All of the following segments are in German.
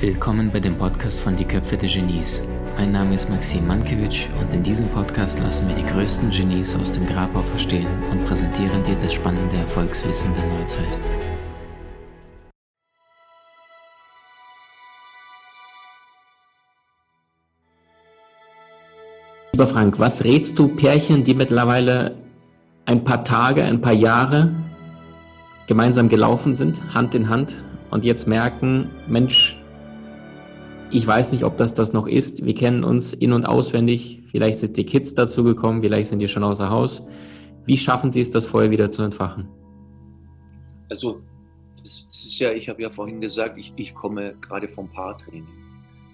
Willkommen bei dem Podcast von Die Köpfe der Genies. Mein Name ist Maxim Mankewitsch und in diesem Podcast lassen wir die größten Genies aus dem Grabau verstehen und präsentieren dir das spannende Erfolgswissen der Neuzeit. Lieber Frank, was rätst du Pärchen, die mittlerweile ein paar Tage, ein paar Jahre gemeinsam gelaufen sind, Hand in Hand und jetzt merken, Mensch, ich weiß nicht, ob das das noch ist. Wir kennen uns in- und auswendig. Vielleicht sind die Kids dazu gekommen, vielleicht sind die schon außer Haus. Wie schaffen Sie es, das Feuer wieder zu entfachen? Also, das ist ja, ich habe ja vorhin gesagt, ich, ich komme gerade vom Paartraining.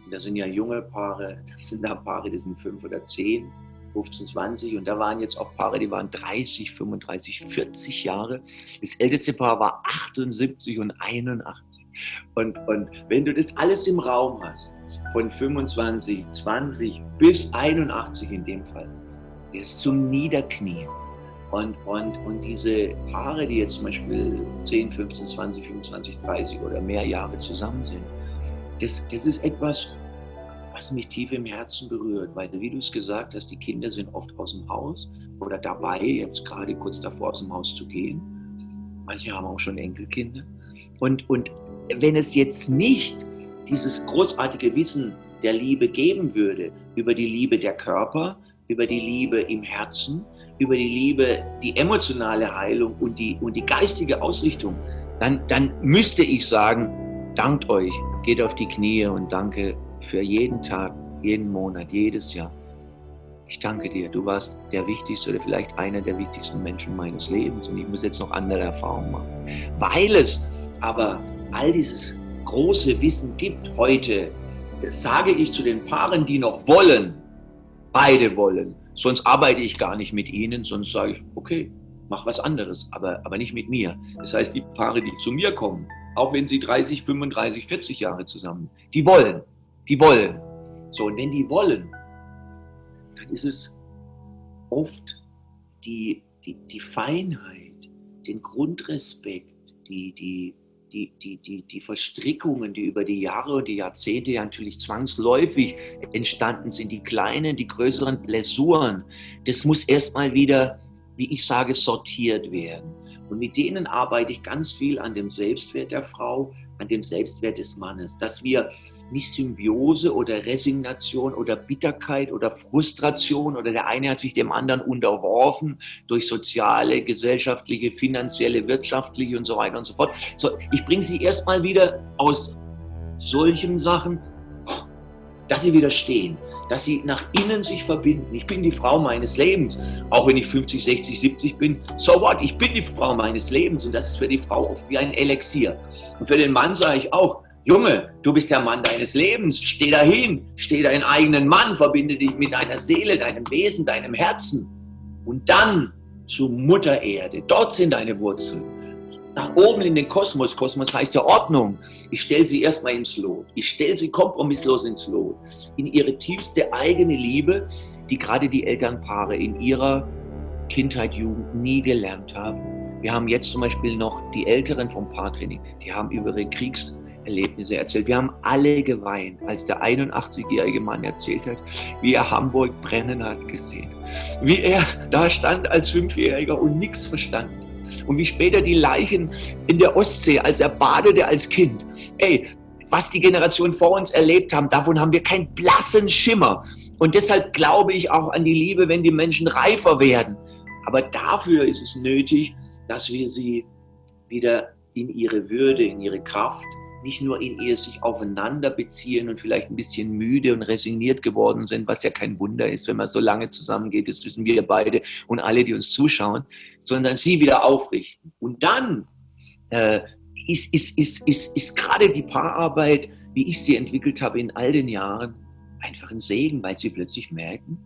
Und da sind ja junge Paare, da sind da Paare, die sind fünf oder zehn, 15, 20. Und da waren jetzt auch Paare, die waren 30, 35, 40 Jahre. Das älteste Paar war 78 und 81. Und, und wenn du das alles im Raum hast, von 25, 20 bis 81 in dem Fall, ist zum Niederknien. Und, und, und diese Paare, die jetzt zum Beispiel 10, 15, 20, 25, 30 oder mehr Jahre zusammen sind, das, das ist etwas, was mich tief im Herzen berührt, weil, wie du es gesagt hast, die Kinder sind oft aus dem Haus oder dabei, jetzt gerade kurz davor aus dem Haus zu gehen. Manche haben auch schon Enkelkinder. Und, und wenn es jetzt nicht dieses großartige Wissen der Liebe geben würde, über die Liebe der Körper, über die Liebe im Herzen, über die Liebe, die emotionale Heilung und die, und die geistige Ausrichtung, dann, dann müsste ich sagen, dankt euch, geht auf die Knie und danke für jeden Tag, jeden Monat, jedes Jahr. Ich danke dir, du warst der wichtigste oder vielleicht einer der wichtigsten Menschen meines Lebens und ich muss jetzt noch andere Erfahrungen machen. Weil es aber all dieses große Wissen gibt heute, sage ich zu den Paaren, die noch wollen, beide wollen, sonst arbeite ich gar nicht mit ihnen, sonst sage ich, okay, mach was anderes, aber, aber nicht mit mir. Das heißt, die Paare, die zu mir kommen, auch wenn sie 30, 35, 40 Jahre zusammen, die wollen, die wollen. So, und wenn die wollen, dann ist es oft die, die, die Feinheit, den Grundrespekt, die, die, die, die, die, die Verstrickungen, die über die Jahre und die Jahrzehnte ja natürlich zwangsläufig entstanden sind, die kleinen, die größeren Blessuren, das muss erstmal wieder, wie ich sage, sortiert werden. Und mit denen arbeite ich ganz viel an dem Selbstwert der Frau, an dem Selbstwert des Mannes, dass wir nicht Symbiose oder Resignation oder Bitterkeit oder Frustration oder der eine hat sich dem anderen unterworfen durch soziale, gesellschaftliche, finanzielle, wirtschaftliche und so weiter und so fort. So, ich bringe sie erstmal wieder aus solchen Sachen, dass sie wieder stehen, dass sie nach innen sich verbinden. Ich bin die Frau meines Lebens, auch wenn ich 50, 60, 70 bin. So what? Ich bin die Frau meines Lebens und das ist für die Frau oft wie ein Elixier. Und für den Mann sage ich auch, Junge, du bist der Mann deines Lebens. Steh dahin, steh deinen eigenen Mann, verbinde dich mit deiner Seele, deinem Wesen, deinem Herzen. Und dann zur Mutter Erde. Dort sind deine Wurzeln. Nach oben in den Kosmos. Kosmos heißt ja Ordnung. Ich stelle sie erstmal ins Lot. Ich stelle sie kompromisslos ins Lot. In ihre tiefste eigene Liebe, die gerade die Elternpaare in ihrer Kindheit, Jugend nie gelernt haben. Wir haben jetzt zum Beispiel noch die Älteren vom Paartraining, die haben über ihre Kriegs- Erlebnisse erzählt. Wir haben alle geweint, als der 81-jährige Mann erzählt hat, wie er Hamburg brennen hat gesehen. Wie er da stand als Fünfjähriger und nichts verstanden. Und wie später die Leichen in der Ostsee, als er badete als Kind. Ey, was die Generationen vor uns erlebt haben, davon haben wir keinen blassen Schimmer. Und deshalb glaube ich auch an die Liebe, wenn die Menschen reifer werden. Aber dafür ist es nötig, dass wir sie wieder in ihre Würde, in ihre Kraft, nicht nur in ihr sich aufeinander beziehen und vielleicht ein bisschen müde und resigniert geworden sind, was ja kein Wunder ist, wenn man so lange zusammengeht, das wissen wir beide und alle, die uns zuschauen, sondern sie wieder aufrichten. Und dann äh, ist, ist, ist, ist, ist gerade die Paararbeit, wie ich sie entwickelt habe in all den Jahren, einfach ein Segen, weil sie plötzlich merken,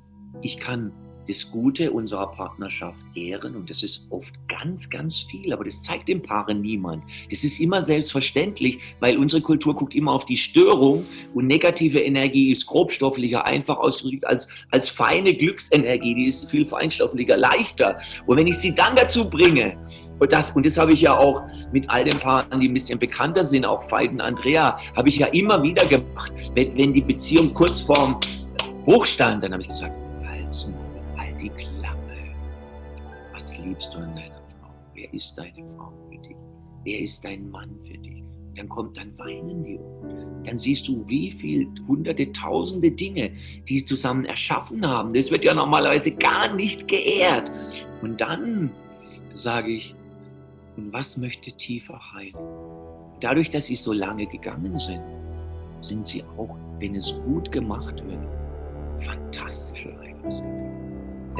ich kann das Gute unserer Partnerschaft ehren und das ist oft ganz, ganz viel, aber das zeigt dem Paaren niemand. Das ist immer selbstverständlich, weil unsere Kultur guckt immer auf die Störung und negative Energie ist grobstofflicher, einfach ausgedrückt als, als feine Glücksenergie, die ist viel feinstofflicher, leichter. Und wenn ich sie dann dazu bringe, und das, und das habe ich ja auch mit all den Paaren, die ein bisschen bekannter sind, auch und Andrea, habe ich ja immer wieder gemacht. Wenn, wenn die Beziehung kurz vorm Bruch stand, dann habe ich gesagt, halt's halt die Klappe. Was liebst du an deiner Frau? Wer ist deine Frau für dich? Wer ist dein Mann für dich? Dann kommt, dann weinen die um. Dann siehst du, wie viele hunderte, tausende Dinge, die sie zusammen erschaffen haben. Das wird ja normalerweise gar nicht geehrt. Und dann sage ich, und was möchte tiefer heilen? Dadurch, dass sie so lange gegangen sind, sind sie auch, wenn es gut gemacht wird, fantastische Heilungsgefühle,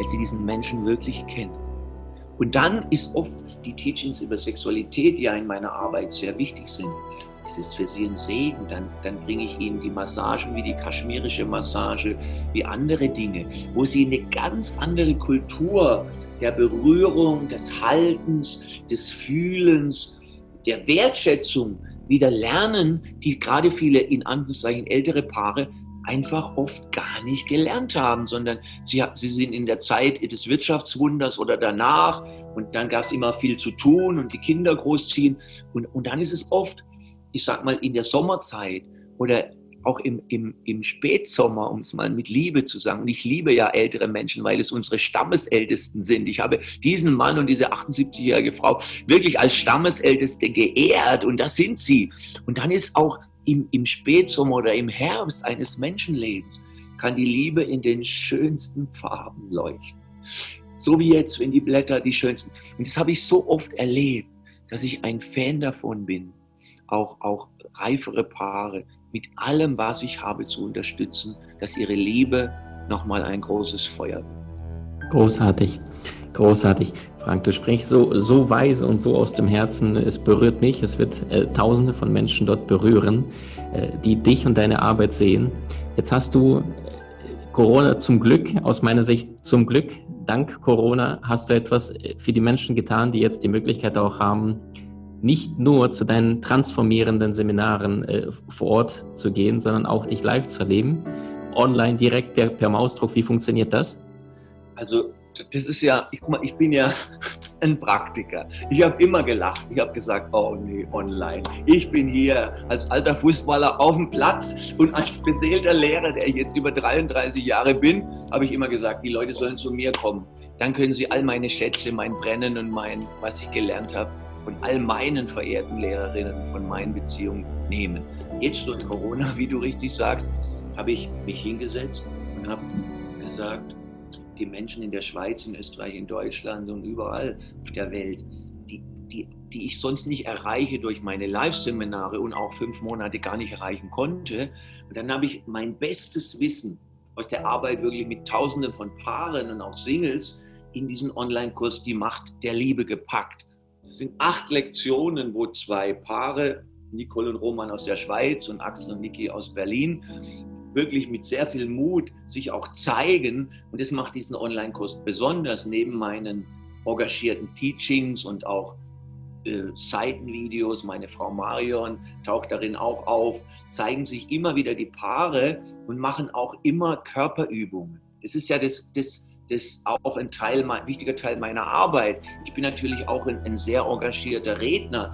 weil sie diesen Menschen wirklich kennen. Und dann ist oft die Teachings über Sexualität, die ja in meiner Arbeit sehr wichtig sind, es ist für sie ein Segen. Dann, dann bringe ich ihnen die Massagen wie die kaschmirische Massage, wie andere Dinge, wo sie eine ganz andere Kultur der Berührung, des Haltens, des Fühlens, der Wertschätzung wieder lernen, die gerade viele in Anführungszeichen ältere Paare einfach oft gar nicht gelernt haben, sondern sie, sie sind in der Zeit des Wirtschaftswunders oder danach und dann gab es immer viel zu tun und die Kinder großziehen und, und dann ist es oft ich sag mal, in der Sommerzeit oder auch im, im, im Spätsommer, um es mal mit Liebe zu sagen. Und ich liebe ja ältere Menschen, weil es unsere Stammesältesten sind. Ich habe diesen Mann und diese 78-jährige Frau wirklich als Stammesälteste geehrt und das sind sie. Und dann ist auch im, im Spätsommer oder im Herbst eines Menschenlebens, kann die Liebe in den schönsten Farben leuchten. So wie jetzt, wenn die Blätter die schönsten. Und das habe ich so oft erlebt, dass ich ein Fan davon bin, auch, auch reifere Paare mit allem, was ich habe, zu unterstützen, dass ihre Liebe nochmal ein großes Feuer wird. Großartig, großartig. Frank, du sprichst so, so weise und so aus dem Herzen. Es berührt mich. Es wird äh, Tausende von Menschen dort berühren, äh, die dich und deine Arbeit sehen. Jetzt hast du äh, Corona zum Glück, aus meiner Sicht zum Glück, dank Corona, hast du etwas äh, für die Menschen getan, die jetzt die Möglichkeit auch haben, nicht nur zu deinen transformierenden Seminaren äh, vor Ort zu gehen, sondern auch dich live zu erleben, online direkt per, per Mausdruck. Wie funktioniert das? Also das ist ja, ich, guck mal, ich bin ja ein Praktiker. Ich habe immer gelacht. Ich habe gesagt, oh nee, online. Ich bin hier als alter Fußballer auf dem Platz und als beseelter Lehrer, der ich jetzt über 33 Jahre bin, habe ich immer gesagt, die Leute sollen zu mir kommen. Dann können sie all meine Schätze, mein Brennen und mein, was ich gelernt habe, von all meinen verehrten Lehrerinnen, von meinen Beziehungen nehmen. Jetzt durch Corona, wie du richtig sagst, habe ich mich hingesetzt und habe gesagt, die Menschen in der Schweiz, in Österreich, in Deutschland und überall auf der Welt, die, die, die ich sonst nicht erreiche durch meine Live-Seminare und auch fünf Monate gar nicht erreichen konnte. Und dann habe ich mein bestes Wissen aus der Arbeit wirklich mit Tausenden von Paaren und auch Singles in diesen Online-Kurs Die Macht der Liebe gepackt. Es sind acht Lektionen, wo zwei Paare, Nicole und Roman aus der Schweiz und Axel und Niki aus Berlin, wirklich mit sehr viel Mut sich auch zeigen. Und das macht diesen Online-Kurs besonders neben meinen engagierten Teachings und auch äh, Seitenvideos. Meine Frau Marion taucht darin auch auf, zeigen sich immer wieder die Paare und machen auch immer Körperübungen. Das ist ja das, das das auch ein Teil, ein wichtiger Teil meiner Arbeit. Ich bin natürlich auch ein, ein sehr engagierter Redner.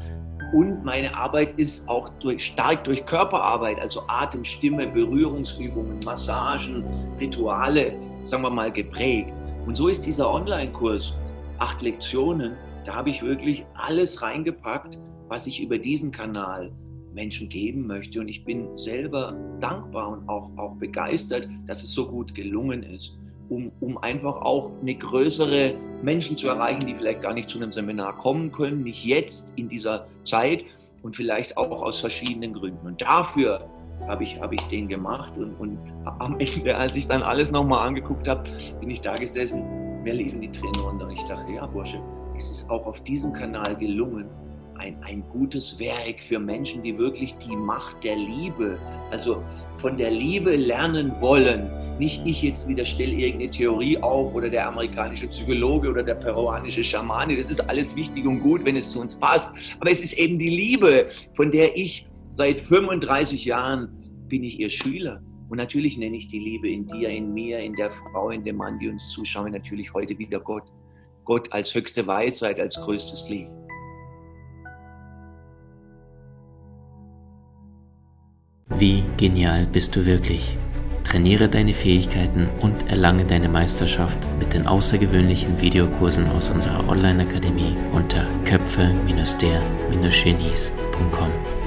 Und meine Arbeit ist auch durch, stark durch Körperarbeit, also Atem, Stimme, Berührungsübungen, Massagen, Rituale, sagen wir mal, geprägt. Und so ist dieser Online-Kurs, acht Lektionen, da habe ich wirklich alles reingepackt, was ich über diesen Kanal Menschen geben möchte. Und ich bin selber dankbar und auch, auch begeistert, dass es so gut gelungen ist um, um einfach auch eine größere Menschen zu erreichen, die vielleicht gar nicht zu einem Seminar kommen können, nicht jetzt in dieser Zeit und vielleicht auch aus verschiedenen Gründen. Und dafür habe ich, hab ich den gemacht und, und am Ende, als ich dann alles nochmal angeguckt habe, bin ich da gesessen, mir liefen die Tränen runter ich dachte, ja Bursche, es ist auch auf diesem Kanal gelungen, ein, ein gutes Werk für Menschen, die wirklich die Macht der Liebe, also von der Liebe lernen wollen, Nicht ich jetzt wieder stelle irgendeine Theorie auf oder der amerikanische Psychologe oder der peruanische Schamane. Das ist alles wichtig und gut, wenn es zu uns passt. Aber es ist eben die Liebe, von der ich seit 35 Jahren bin ich ihr Schüler. Und natürlich nenne ich die Liebe in dir, in mir, in der Frau, in dem Mann, die uns zuschauen, natürlich heute wieder Gott. Gott als höchste Weisheit, als größtes Licht. Wie genial bist du wirklich? Trainiere deine Fähigkeiten und erlange deine Meisterschaft mit den außergewöhnlichen Videokursen aus unserer Online-Akademie unter köpfe-der-genies.com.